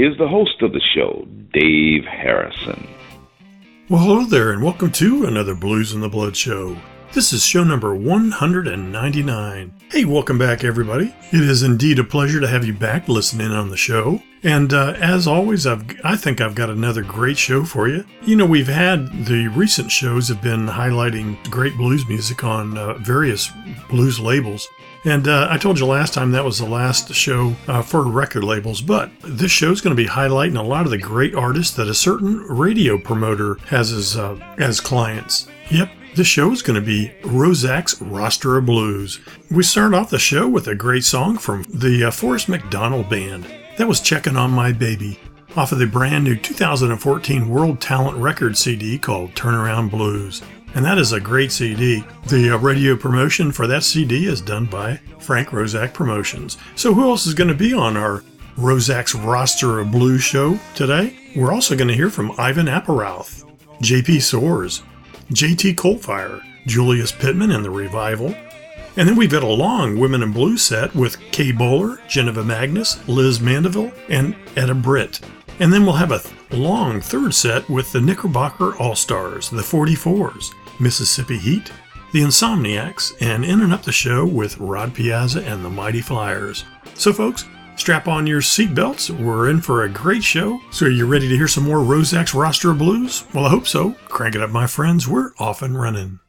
Here's the host of the show, Dave Harrison. Well, hello there, and welcome to another Blues in the Blood show. This is show number 199. Hey, welcome back, everybody. It is indeed a pleasure to have you back listening on the show. And uh, as always, I've, I think I've got another great show for you. You know, we've had the recent shows have been highlighting great blues music on uh, various blues labels. And uh, I told you last time that was the last show uh, for record labels, but this show is going to be highlighting a lot of the great artists that a certain radio promoter has as uh, as clients. Yep, This show is going to be Roszak's Roster of Blues. We start off the show with a great song from the uh, Forrest MacDonald Band. That was Checking on My Baby, off of the brand new 2014 World Talent Record CD called Turnaround Blues. And that is a great CD. The uh, radio promotion for that CD is done by Frank Roszak Promotions. So, who else is going to be on our Roszak's Roster of Blues show today? We're also going to hear from Ivan Appleroth, JP Soars, JT Coldfire, Julius Pittman and the Revival. And then we've got a long Women in Blue set with Kaye Bohler, Janiva Magness, Liz Mandeville, and Etta Britt. And then we'll have a th- long third set with the Knickerbocker All Stars, the 44s, Mississippi Heat, the Insomniacs, and in and up the show with Rod Piazza and the Mighty Flyers. So, folks, strap on your seatbelts. We're in for a great show. So, are you ready to hear some more Roszak's roster blues? Well, I hope so. Crank it up, my friends. We're off and running.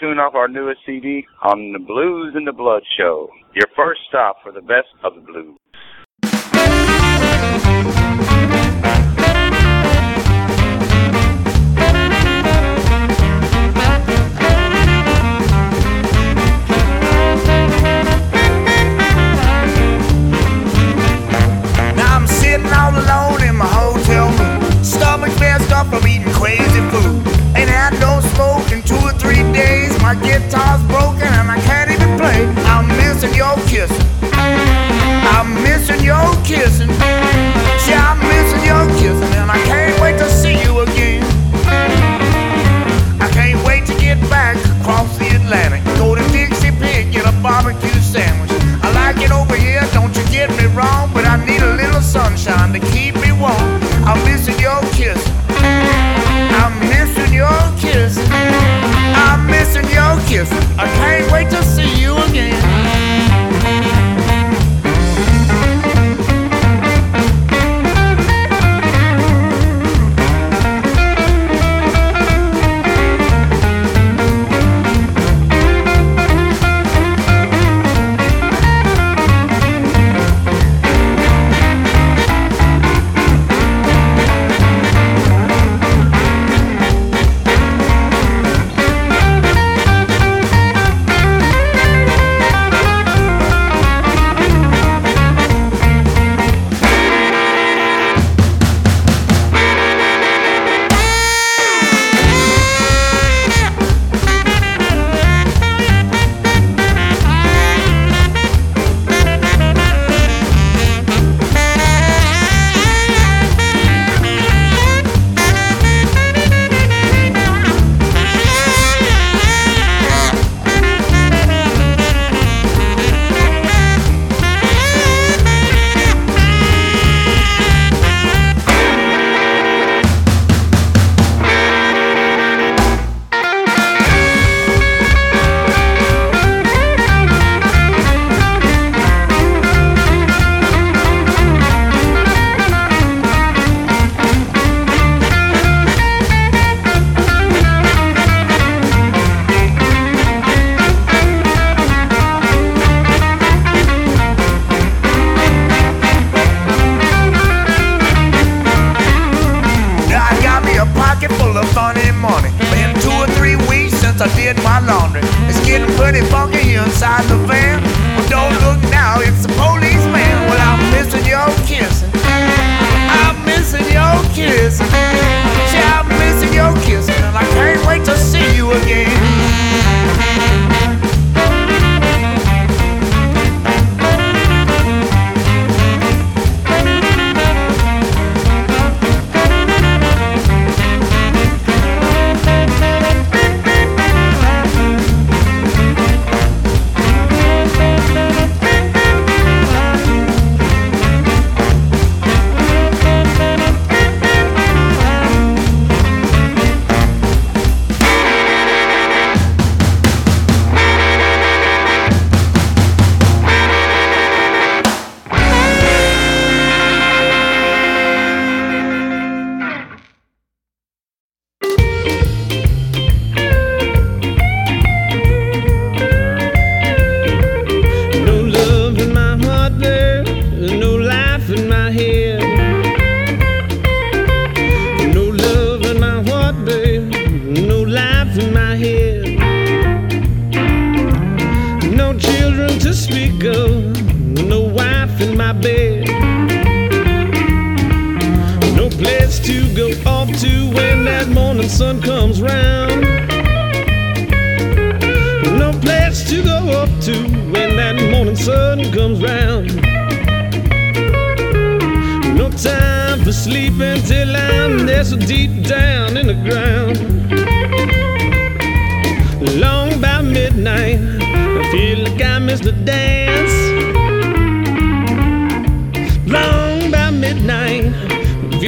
Tune off our newest CD on the Blues and the Blood Show. Your first stop for the best of the blues. getting pretty funky inside the van.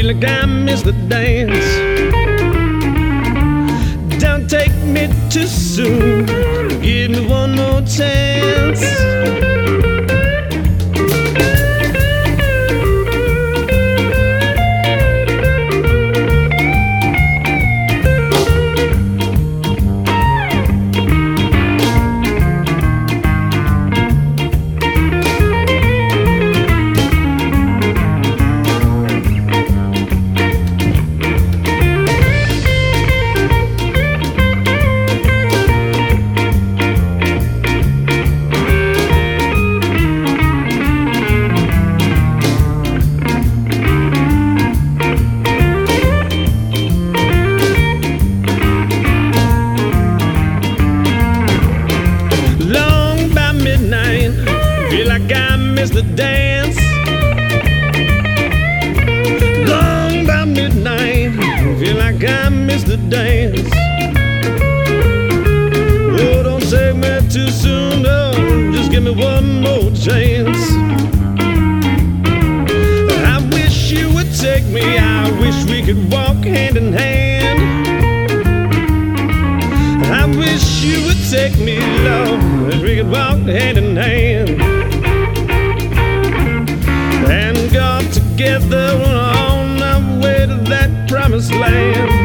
like I miss the dance. Don't take me too soon. Give me one more chance. could walk hand in hand. I wish you would take me, Lord, we could walk hand in hand. And go together on our way to that promised land.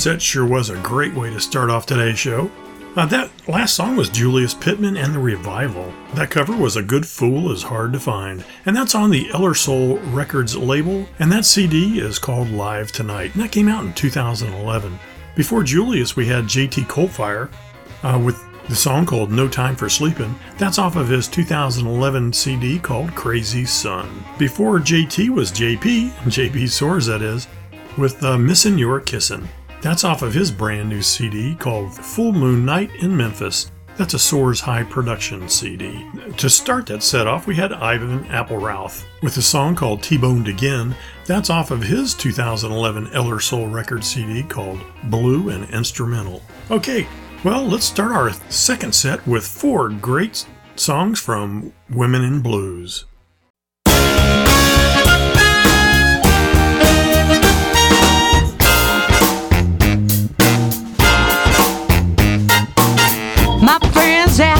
Set sure was a great way to start off today's show. Uh, that last song was Julius Pittman and the Revival. That cover was A Good Fool is Hard to Find, and that's on the Eller Soul Records label, and that CD is called Live Tonight, and that came out in 2011. Before Julius, we had JT Coldfire uh, with the song called No Time for Sleeping. That's off of his 2011 CD called Crazy Sun. Before JT was JP, JP Soars that is, with uh, Missin' Your Kissin'. That's off of his brand new CD called Full Moon Night in Memphis. That's a Soars High Production CD. To start that set off, we had Ivan Appleroth with a song called T-Boned Again. That's off of his 2011 Eller Soul record CD called Blue and Instrumental. Okay, well, let's start our second set with four great songs from Women in Blues.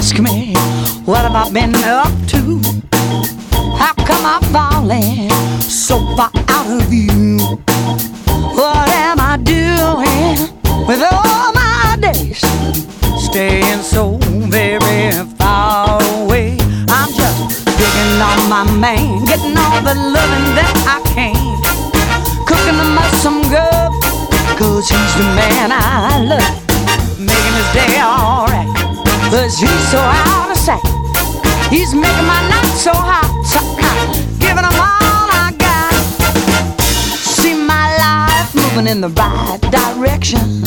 Ask me, what have I been up to? How come I'm falling so far out of you? What am I doing with all my days? Staying so very far away. I'm just digging on my man, getting all the loving that I can. Cooking him up some grub, cause he's the man I love. Making his day alright, cause he's so out of sight. He's making my night so hot, so hot, giving him all I got. See my life moving in the right direction.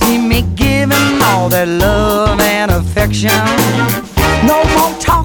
See me giving all that love and affection. No more talking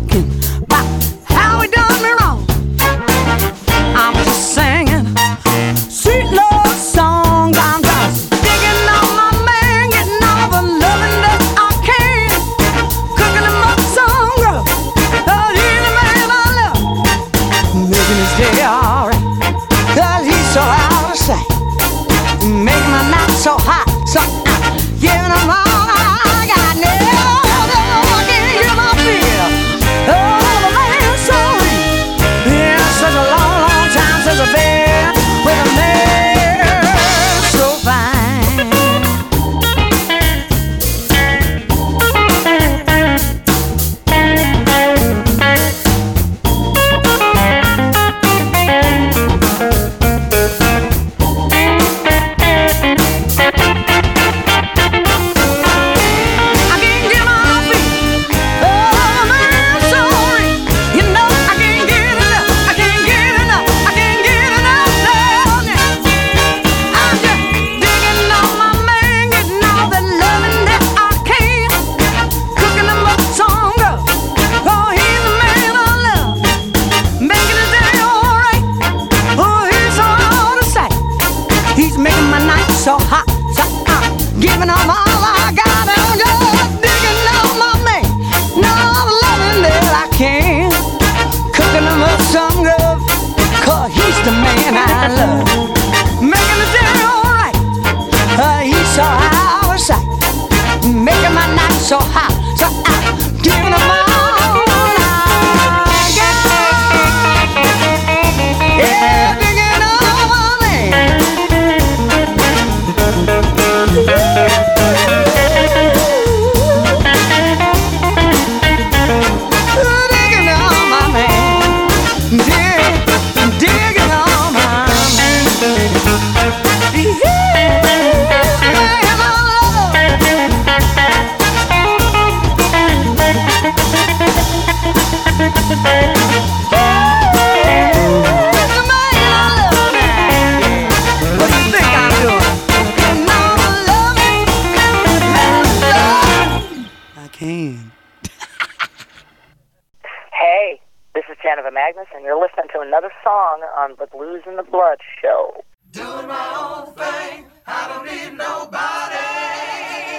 Janiva Magness, and you're listening to another song on the Blues and the Blood show. Doing my own thing, I don't need nobody.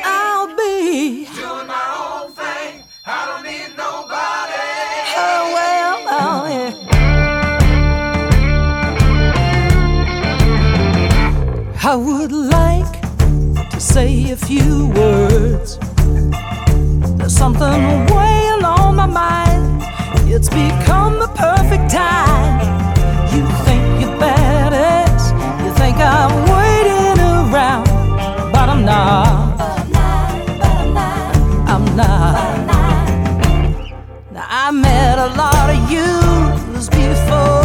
I'll be doing my own thing. I don't need nobody. Oh well, oh yeah. I would like to say a few words. There's something weighing on my mind. It's become the perfect time. You think you're badass. You think I'm waiting around, but I'm not. I'm not. Now I met a lot of yous before,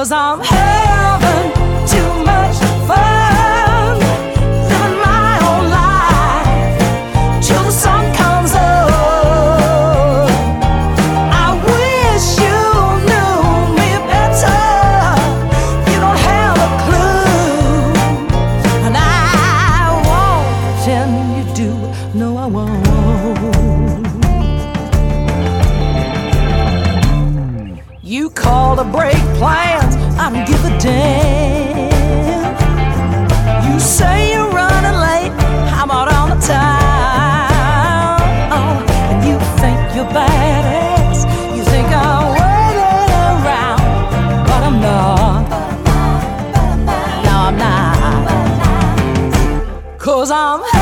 Cause I'm having too much Cause um, I'm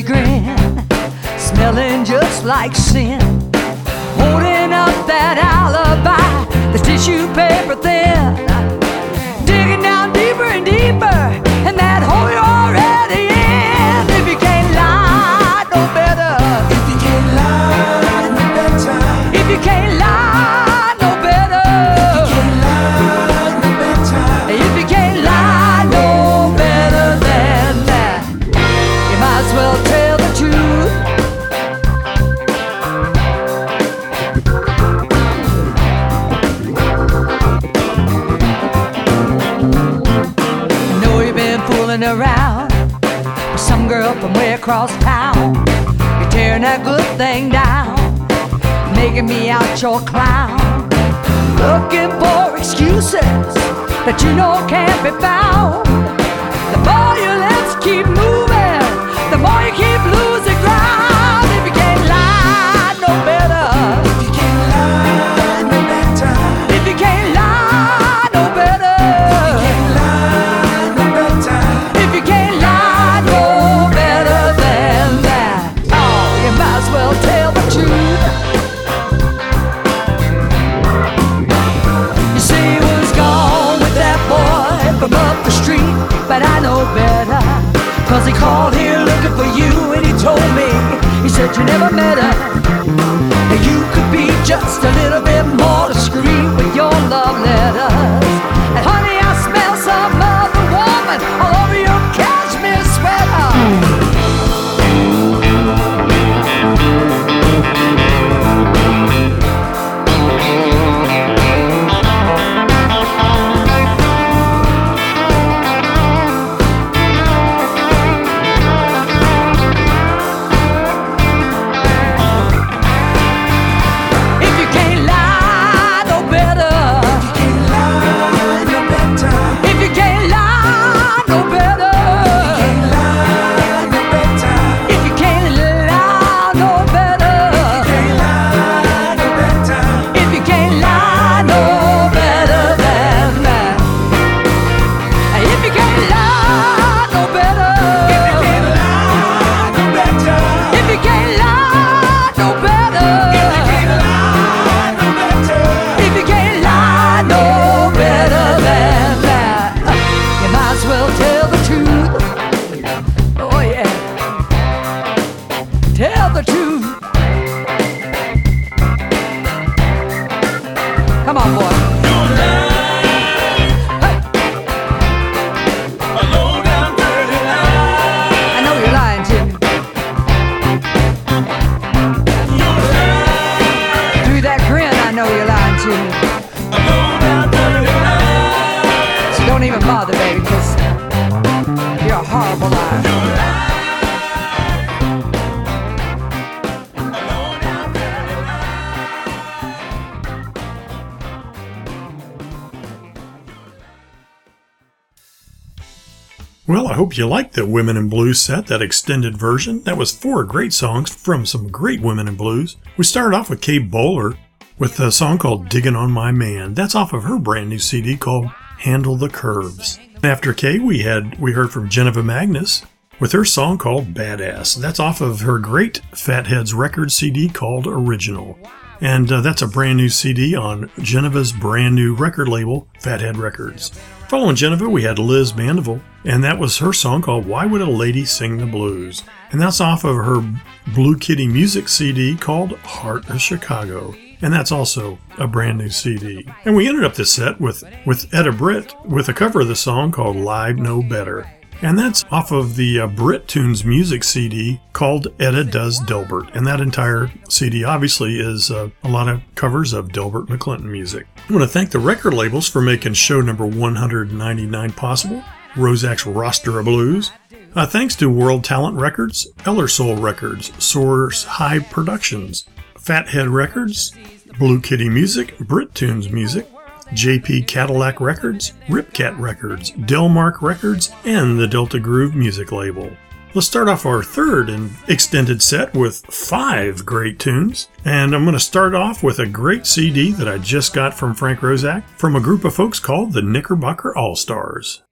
grin, smelling just like sin. Holding up that alibi, the tissue paper thing. but you know said you never met her. You could be just a little 嘛。Hope you liked the Women in Blues set, that extended version. That was four great songs from some great women in blues. We started off with Kaye Bohler with a song called Digging on My Man. That's off of her brand new CD called Handle the Curves. After Kay, we had we heard from Janiva Magness with her song called Badass. That's off of her great Fatheads record CD called Original. And uh, that's a brand new CD on Janiva's brand new record label, Fathead Records. Following Janiva, we had Liz Mandeville, and that was her song called Why Would a Lady Sing the Blues? And that's off of her Blue Kitty music CD called Heart of Chicago. And that's also a brand new CD. And we ended up this set with, with Etta Britt with a cover of the song called Live No Better. And that's off of the uh, Brit Tunes music CD called Etta Does Delbert. And that entire CD obviously is uh, a lot of covers of Delbert McClinton music. I want to thank the record labels for making show number 199 possible. Roszak's Roster of Blues. Uh, thanks to World Talent Records, EllerSoul Records, Soars High Productions, Fathead Records, Blue Kitty Music, Brit Tunes Music, JP Cadillac Records, Ripcat Records, Delmark Records, and the Delta Groove music label. Let's start off our third and extended set with five great tunes. And I'm going to start off with a great CD that I just got from Frank Roszak from a group of folks called the Knickerbocker All Stars.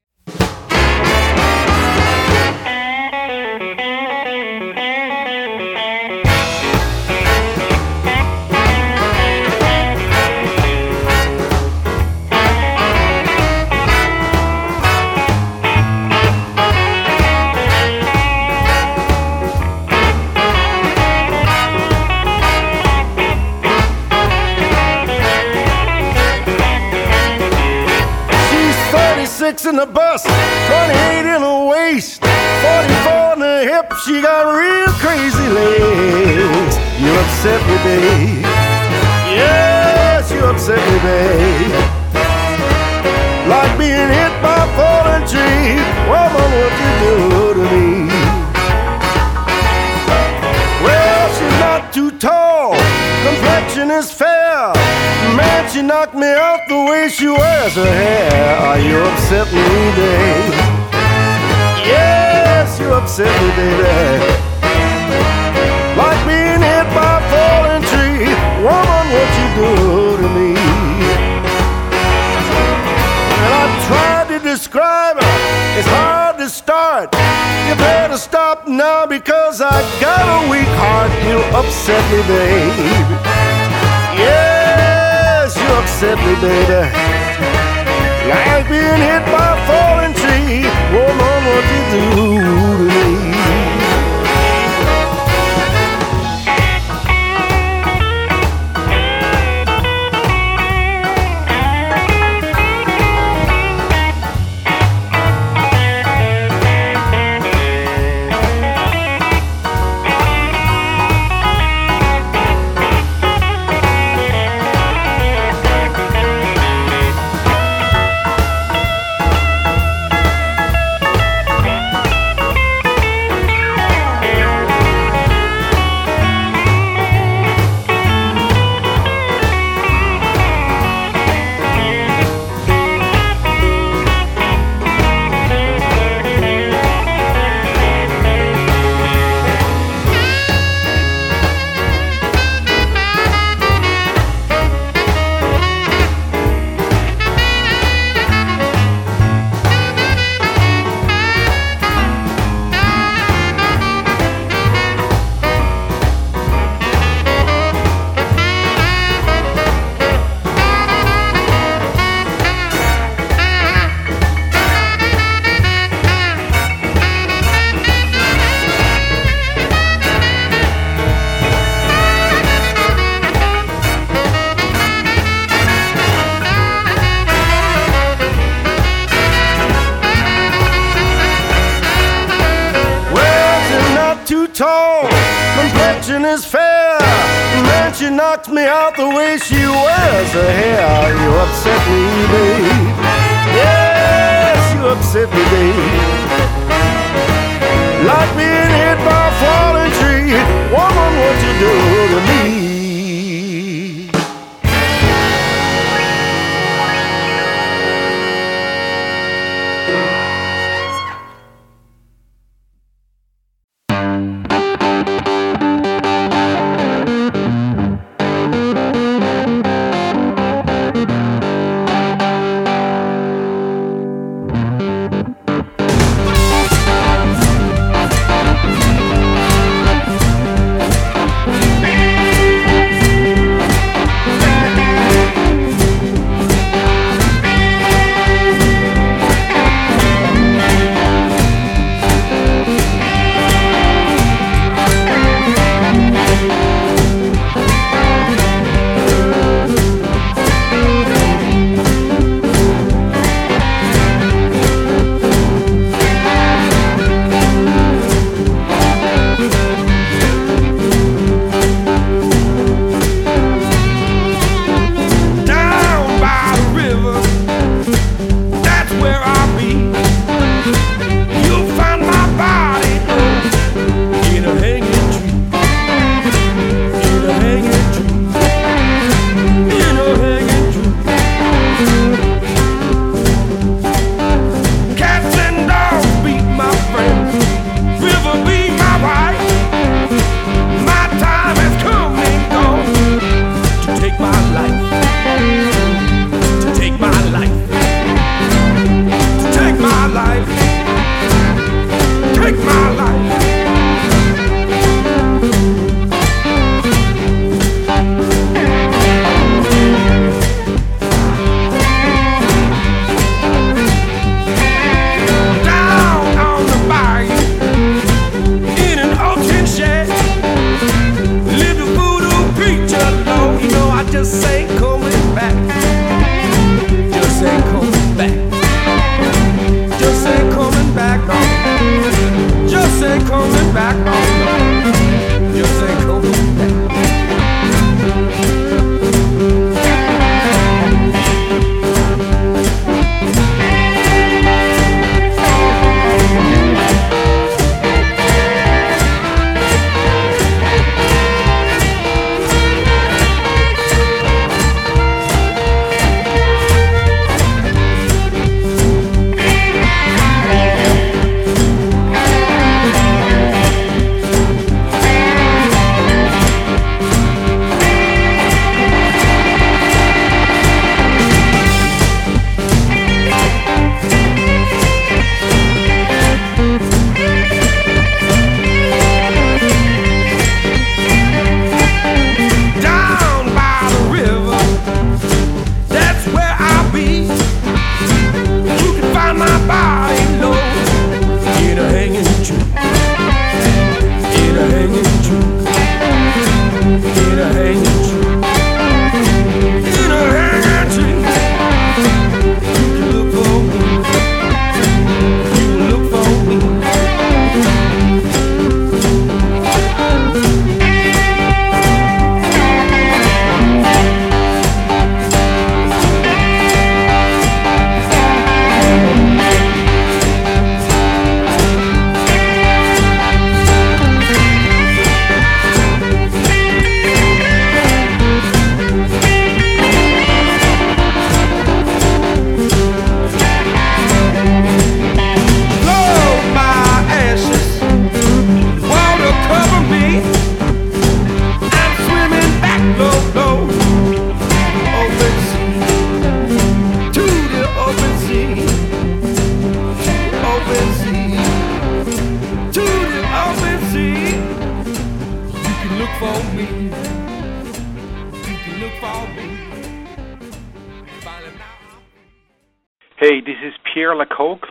She got real crazy legs. You upset me, babe. Yes, you upset me, babe. Like being hit by a falling tree. Woman, what you do to me? Well, she's not too tall, complexion is fair. Man, she knocked me out the way she wears her hair. Are you upset me, baby? Yes, you upset me, baby. Like being hit by a falling tree. Woman, what you do to me? And I tried to describe her. It's hard to start. You better stop now because I got a weak heart. You upset me, baby. Yeah you upset me, baby. Like being hit by a falling tree. Woman, what you do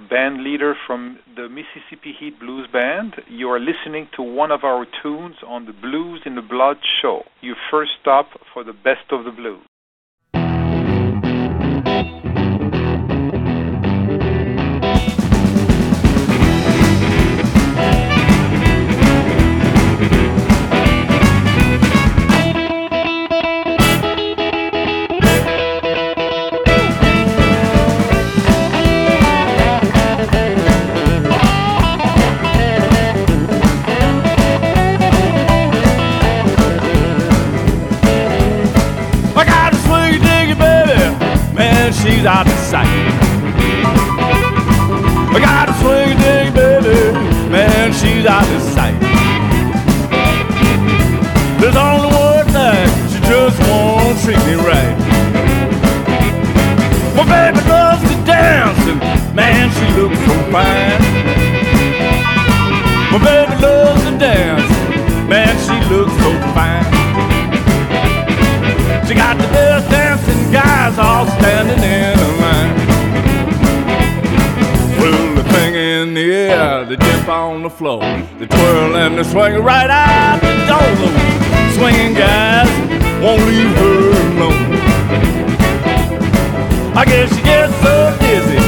Band leader from the Mississippi Heat Blues Band. You are listening to one of our tunes on the Blues in the Blood show. Your first stop for the best of the blues. She's out of sight. I got a swing diggy baby, man, she's out of sight. There's only one thing, she just won't treat me right. My baby loves to dance, and man, she looks so fine. My baby loves to dance, man, she looks so fine. She got the best dancing guys all standing in on the floor, the twirl and the swing right out the door. Swinging guys won't leave her alone. I guess she gets so dizzy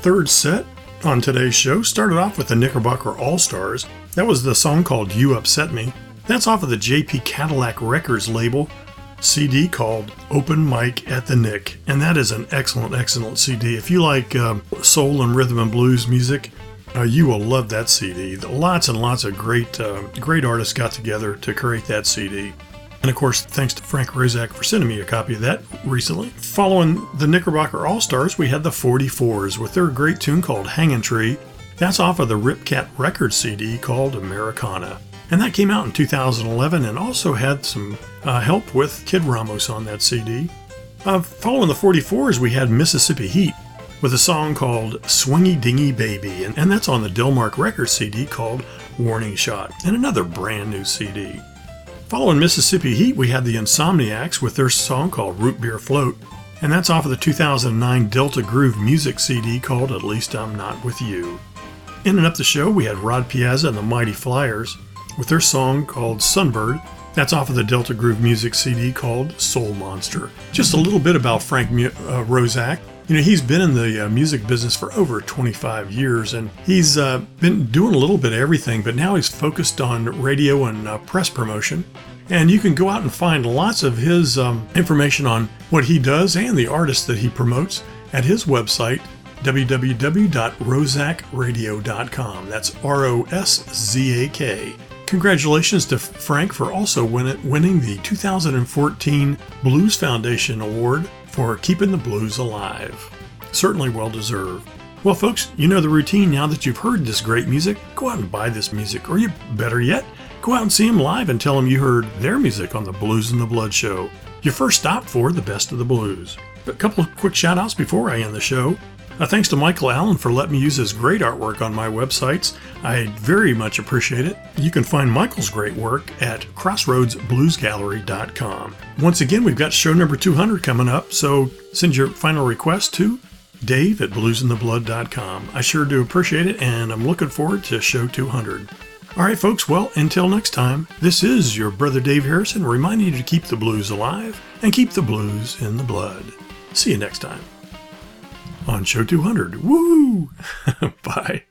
third set on today's show started off with the Knickerbocker All Stars. That was the song called You Upset Me. That's off of the JP Cadillac Records label CD called Open Mic at the Knick. And that is an excellent, excellent CD. If you like um, soul and rhythm and blues music, uh, you will love that CD. Lots and lots of great, uh, great artists got together to create that CD. And of course, thanks to Frank Roszak for sending me a copy of that recently. Following the Knickerbocker All Stars, we had the 44s with their great tune called Hangin' Tree. That's off of the Ripcat Records CD called Americana. And that came out in 2011 and also had some uh, help with Kid Ramos on that CD. Uh, following the 44s, we had Mississippi Heat with a song called Swingy Dingy Baby, and, and that's on the Delmark Records CD called Warning Shot, and another brand new CD. Following Mississippi Heat, we had the Insomniacs with their song called Root Beer Float, and that's off of the 2009 Delta Groove music CD called At Least I'm Not With You. In and up the show, we had Rod Piazza and the Mighty Flyers with their song called Sunbird. That's off of the Delta Groove music CD called Soul Monster. Just a little bit about Frank uh, Roszak. You know, he's been in the uh, music business for over 25 years and he's uh, been doing a little bit of everything, but now he's focused on radio and uh, press promotion. And you can go out and find lots of his um, information on what he does and the artists that he promotes at his website, www.roszakradio.com. That's R O S Z A K. Congratulations to Frank for also win- winning the 2014 Blues Foundation Award for keeping the blues alive. Certainly well deserved. Well, folks, you know the routine now that you've heard this great music. Go out and buy this music, or you better yet, go out and see them live and tell them you heard their music on the Blues and the Blood show. Your first stop for the best of the blues. A couple of quick shout outs before I end the show. Uh, thanks to Michael Allen for letting me use his great artwork on my websites. I very much appreciate it. You can find Michael's great work at crossroadsbluesgallery.com. Once again, we've got show number 200 coming up, so send your final request to dave at bluzndablood.com. I sure do appreciate it, and I'm looking forward to show 200. All right, folks, well, until next time, this is your brother Dave Harrison reminding you to keep the blues alive and keep the blues in the blood. See you next time on show 200. Woo! Bye.